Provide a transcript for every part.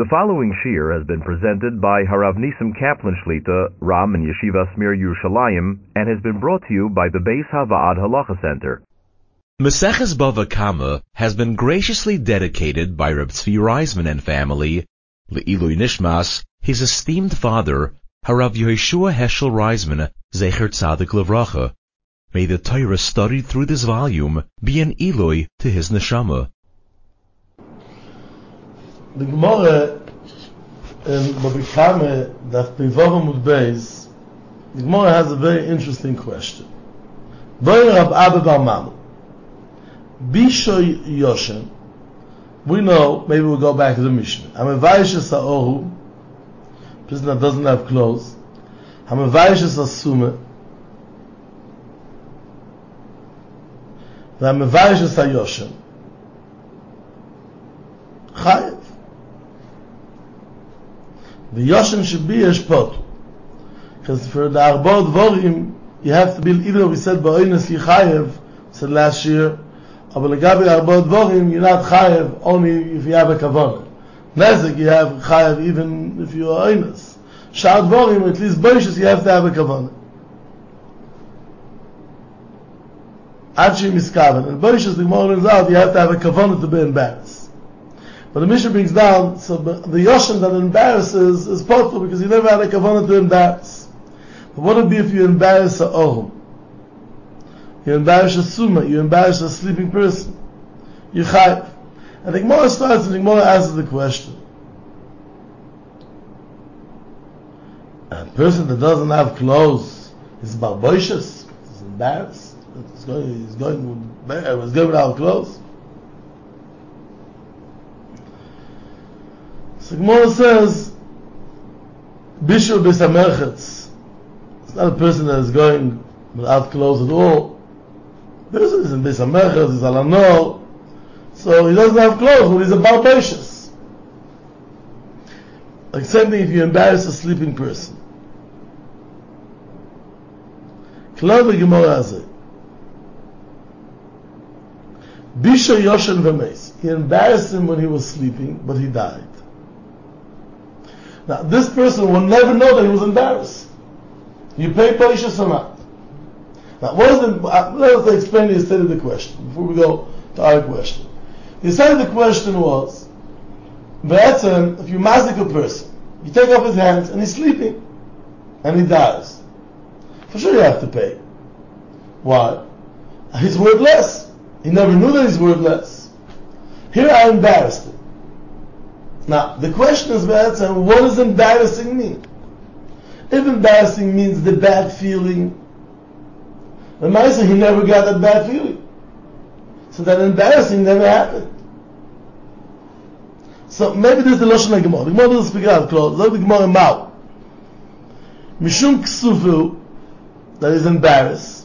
The following shir has been presented by Harav Nisim Kaplan Shlita, Ram and Yeshivas Mir Yerushalayim, and has been brought to you by the Beis Havaad Halacha Center. Maseches Bava Kama has been graciously dedicated by Reb Tzvi Reisman and family, Le'ilui Nishmas, his esteemed father, Harav Yehoshua Heschel Reisman, Zecher Tzadik Levracha. May the Torah studied through this volume be an aliyah to his neshama. The Gemara in Bava Kama, that Pivava Mudbeis, the Gemara has a very interesting question. Boy Rab Abba Bar Mamu, Bishoy Yoshem, we know, maybe we'll go back to the Mishnah. Hamavayisha Sa'ohu, person that doesn't have clothes. Hamavayisha Sa'sume, והמבייש את היושם, חייב. ויושם שבי יש פוטו. Because for the Arba Dvorim, you have to be, though we said Ba'oinus you chayev, said last year, אבל לגבי Arba Dvorim, you're not chayev only if you have a kavanah. Nezek, you have chayev even if you are oinus. Shad Dvorim, at least Boishas, you have to have a kavanah. Achi miskaven. And Boishas, the Gemara learns out, you have to have a kavanah to be embarrassed. But the Mishnah brings down, so the Yoshem that embarrasses is possible because you never had a kavanah to embarrass. But what would be if you embarrass a ohum? You embarrass a summa, you embarrass a sleeping person. You chayv. And the Gemara starts and the Gemara answers the question. A person that doesn't have clothes is barboishas, is embarrassed. He's going, he's going, he's going without clothes. So Gemara says, Bishop Besamerchetz. It's not a person that is going without clothes at all. Person is in Besamerchetz, he's alanor, so he doesn't have clothes, but he's a barbacious. Like same thing if you embarrass a sleeping person. Klar Gemara it. Bisha Yoshen V'meis. He embarrassed him when he was sleeping, but he died. Now, this person will never know that he was embarrassed. You pay Paishas or not. Now, what is the, uh, let us explain the state of the question before we go to our question. The state of the question was, Be'etzem, if you mazik a person, you take off his hands and he's sleeping, and he dies. For sure you have to pay. Why? He's worthless. He never knew that he's worthless. Here I embarrassed him. Now, the question is, what does embarrassing mean? If embarrassing means the bad feeling, the Maisa, he never got that bad feeling. So that embarrassing never happened. So maybe this is the Lashon HaGemara. The Gemara doesn't speak out close. Look at the Gemara in Mao. Mishum ksufu, that is embarrassed.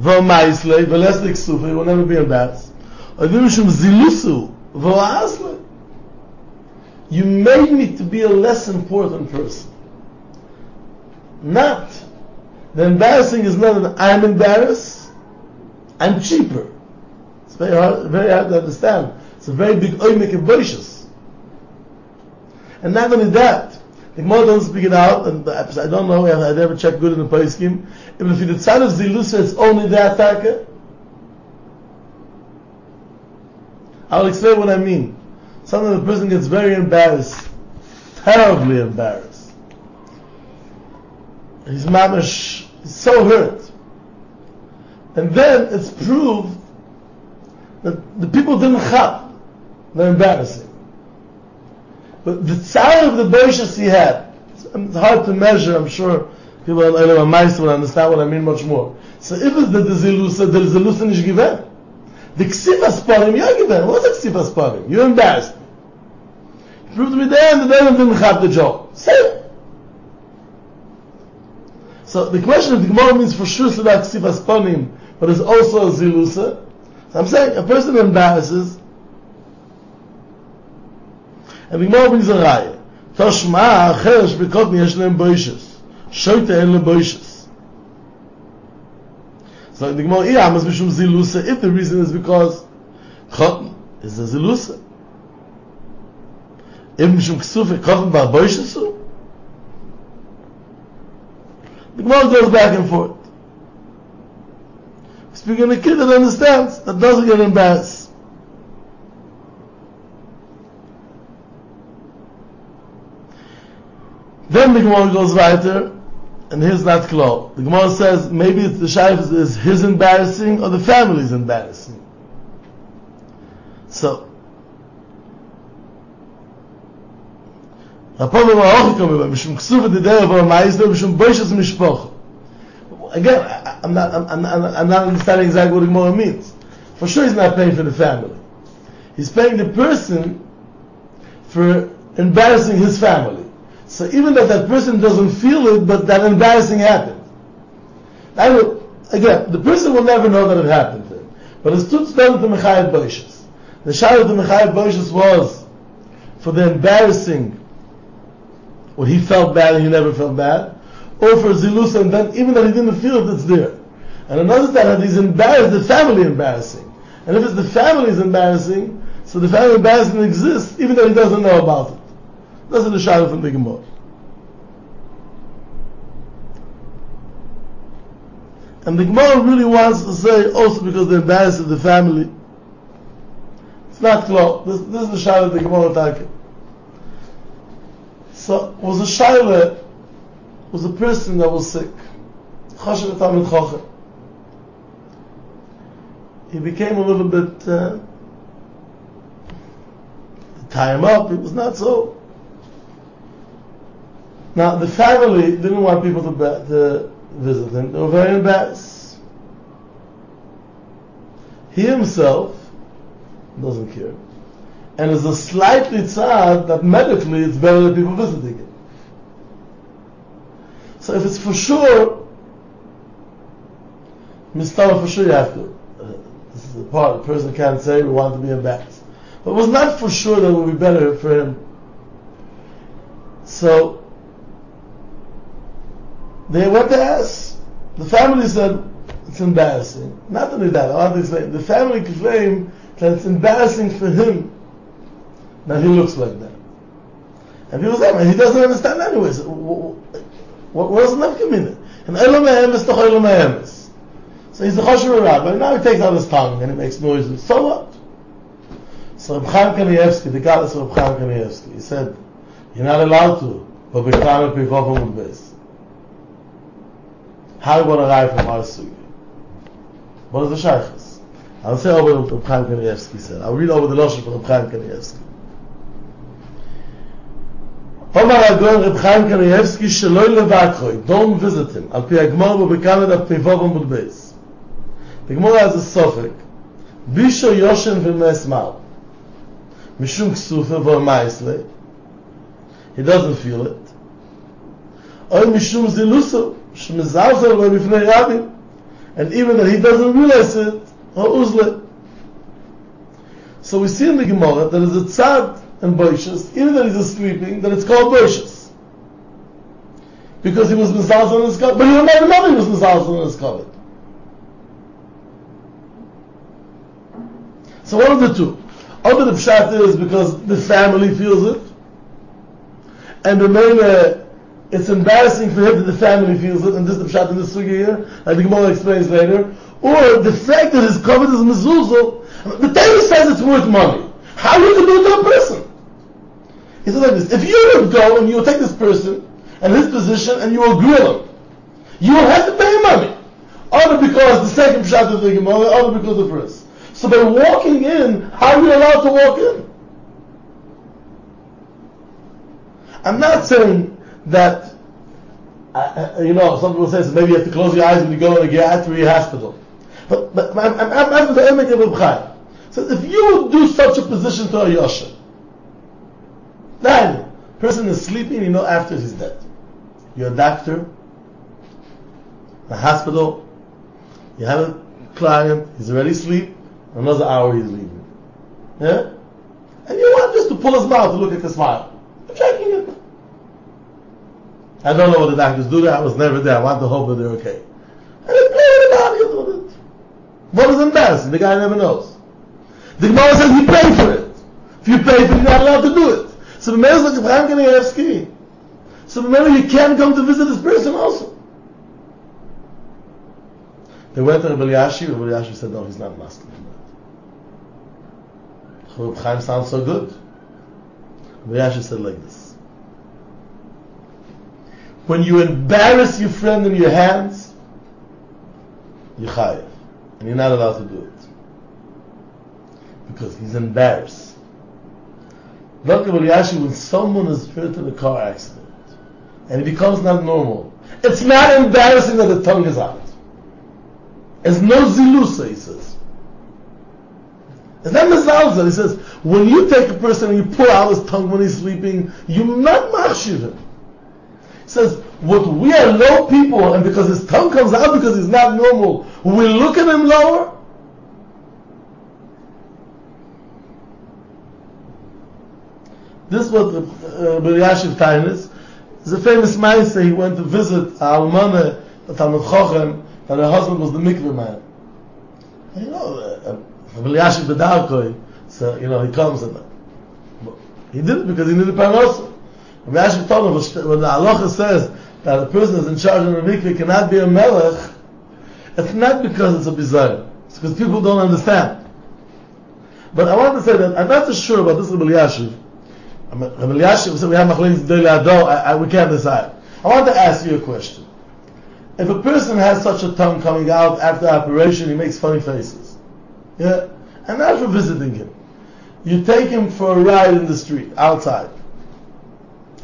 V'maisle, v'lesle ksufu, he will never be embarrassed. Or mishum zilusu, v'asle. You made me to be a less important person. Not. The embarrassing is not that I'm embarrassed, I'm cheaper. It's very hard, very hard to understand. It's a very big oimik and boishas. And not only that, the Gemara doesn't speak it out, and I don't know, I never checked good in the scheme. Even if the side of Zilusa, it's only the attacker. I'll explain what I mean. Sometimes the person gets very embarrassed, terribly embarrassed. He's mamish, he's so hurt. And then it's proved that the people didn't chap. They're embarrassing. But the tsar of the boishas he had, it's hard to measure, I'm sure people in Elam Meister will understand what I mean much more. So if it's the Zilusa, the Zilusa nicht given. The Ksivas Parim, you're given. What's the Ksivas Parim? You're embarrassed. You proved to me there and the Devil didn't have the job. Say it. So the question of the Gemara means for sure that Ksivas Parim, but it's also a Zilusa. So I'm saying a person embarrasses, the Gemara brings a raya. Toshma acheresh bekot yesh lehem boishes. Shoyte en le boishes. So the Gemara, yeah, must be shum zilusa, if the reason is because Chotten is a Zilusa. Eben schon Ksufe, Chotten war Boishesu. The Gemara goes back and forth. Speaking a kid that understands, that doesn't get embarrassed. Then the Gemara goes weiter, and here's not clear. The Gemara says maybe it's the shaykh is his embarrassing or the family's embarrassing. So, Again, I'm not, I'm, I'm, I'm not understanding exactly what the Gemara means. For sure he's not paying for the family. He's paying the person for embarrassing his family. So even if that person doesn't feel it, but that embarrassing happened. I will, again, the person will never know that it happened to him. But it's tut done to Mechayev Boishas. The of the Mechayev Boishas was for the embarrassing what he felt bad and he never felt bad, or for Zilus and then even that he didn't feel it, it's there. And another time that he's embarrassed, the family embarrassing. And if it's the family is embarrassing, so the family embarrassing exists even though he doesn't know about it. That's the shayla from the Gemara. And the Gemara really wants to say also because they're embarrassed of the family. It's not clear. This, this is the shayla of the Gemara talking. So was a shayla was a person that was sick. He became a little bit uh, up. It was not so. Now the family didn't want people to, be, to visit him. They were very embarrassed. He himself doesn't care. And is a slightly tzad that medically it's better that people visiting him. So if it's for sure, Mistara for sure you have to. Uh, this is the part the person can't say we want to be embarrassed. But it was not for sure that it would be better for him. So they went to ask. The family said it's embarrassing. Not only that, to. The family claimed that it's embarrassing for him that he looks like that. And people man, he doesn't understand anyways. What does Nefka mean? And Elam Emes toch Elam Emes. So he's the Choshev rabbi. Now he takes out his tongue and he makes noises. So what? So Reb Chaim Kanievsky, the goddess of Reb Chaim Kanievsky, he said, you're not allowed to, but Bekram and Pivov and. How you want to arrive from our sugi? What is the Shaykhs? I'll say over what Reb Chaim Kanievsky said. I'll read over the Loshe from Reb Chaim Kanievsky. Omar Agon Reb Chaim Kanievsky שלא לבקרוי, don't visit him, על פי הגמור ובקנדה פיבוב עמוד בייס. The Gemara has a suffix, ומסמל, משום כסופה ומייסלה, he doesn't feel it, או משום זילוסו, Shmizalzel Bifnei Rabbi. And even that he doesn't realize it, Ha'uzle. So we see in the Gemara that is a tzad and boishas, even that he's sleeping, that it's called boishas. Because he was mizalzel on his covet. But he didn't remember he was mizalzel on his covet. So one of the two. Other the pshat is because the family feels it. And the main it's embarrassing for him that the family feels it, and this is the pshat in the sugi here, like the Gemara explains later, or the fact that his covet is mezuzah, the Torah says it's worth money. How you do it to a person? He says like this, if you would go and you would take this person and his position and you will grill him, you will have to pay money. Either because the second pshat of the Gemara, either because of the first. So by walking in, how are you allowed to walk in? I'm not saying that, uh, you know, some people say so maybe you have to close your eyes when you go in a geriatric hospital. But, but I'm, I'm, I'm after the Emek of Chaim. So if you would do such a position to a Yosha, then person is sleeping, you know after he's dead. You're a doctor, a hospital, you have a client, he's already asleep, another hour he's leaving. Yeah? And you want just to pull his mouth to look at the smile. I'm checking it. I don't know what the doctors do there. I was never there. I want to hope that they're okay. And they play with the body little bit. What is embarrassing? The guy never knows. The Gemara says you pay for it. If you pay for it, you're not allowed to do it. So is like, I'm going to ski. So remember, you can't come to visit this person also. They went to Rabbi Yashi, Rabbi Yashi said, no, he's not masculine. Rabbi Chaim sounds so good. Rabbi Yashi said like this. When you embarrass your friend in your hands, you're chayiv. And you're not allowed to do it. Because he's embarrassed. Yashi when someone is hurt in a car accident and it becomes not normal. It's not embarrassing that the tongue is out. It's no zilusa, he says. It's not mezalza. He says, when you take a person and you pull out his tongue when he's sleeping, you're not machshiv him. Says, what we are low people, and because his tongue comes out because he's not normal, we look at him lower. This is what the uh, Yashiv time is. There's a famous Maisa, he went to visit Almana, the Talmid Chochem, and her husband was the mikveh man. You know, Rabbi Yashiv Bedarkoi, so, you know, he comes and he did it because he needed parnosa. Yashiv him, when the halacha says that a person is in charge of the mikveh cannot be a melech, it's not because it's a bizarre. It's because people don't understand. But I want to say that I'm not so sure about this Rabbi Yashiv, Rabbi Elyashiv said we have machlekes I, we can't decide. I want to ask you a question. If a person has such a tongue coming out after operation, he makes funny faces. Yeah? And after visiting him, you take him for a ride in the street, outside.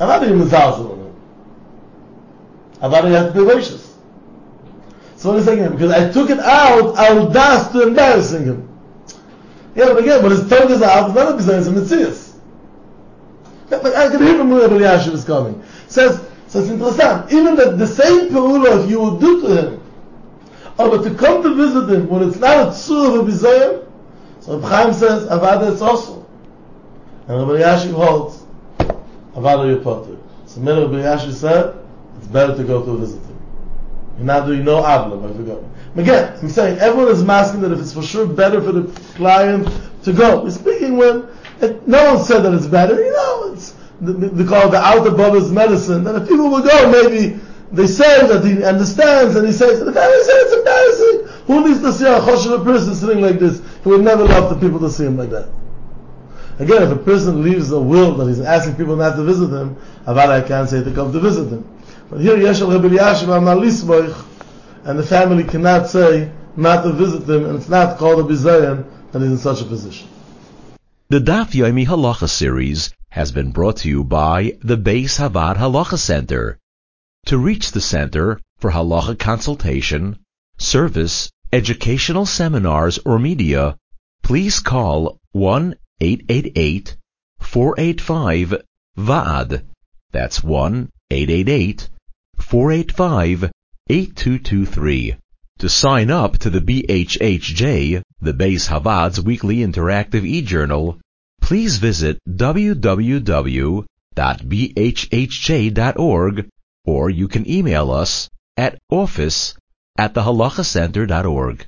On him. I thought he had to be gracious. So what is saying? Because I took it out, I will dance to embarrassing him. Yeah, but again, when his tongue is out, it's not business, it's mitzvah. But I can hear from where Rabbi Yashiv is coming. Says, so it's interesting. Even that the same peula if you would do to him, oh, but to come to visit him when it's not a tzur of a bizayon, so Chaim says, avada it's also. And Rabbi Yashiv holds, avada potter. So said, it's better to go to visit him. You're not doing no avla by forgotten. Again, I'm saying everyone is masking that if it's for sure better for the client to go. We're speaking when it, no one said that it's better. You know, it's they call the outer bubbles medicine. That if people will go, maybe they say that he understands, and he says, the family said it's embarrassing. Who needs to see a choshev person sitting like this? He would never love the people to see him like that. Again, if a person leaves a will that he's asking people not to visit him, Avada I can't say to come to visit him. But here, Yeshel Rebbe Yashiv Amalisboich, and the family cannot say not to visit him, and it's not called a bizayan that he's in such a position. The Daf Yomi Halacha series has been brought to you by the Beis Havaad Halacha Center. To reach the center for halacha consultation, service, educational seminars, or media, please call 1-888-485-VAAD. That's 1-888-485-8223. To sign up to the BHHJ, the Beis Havaad's weekly interactive e-journal, please visit www.bhhj.org or you can email us at office at thehalakhacenter.org.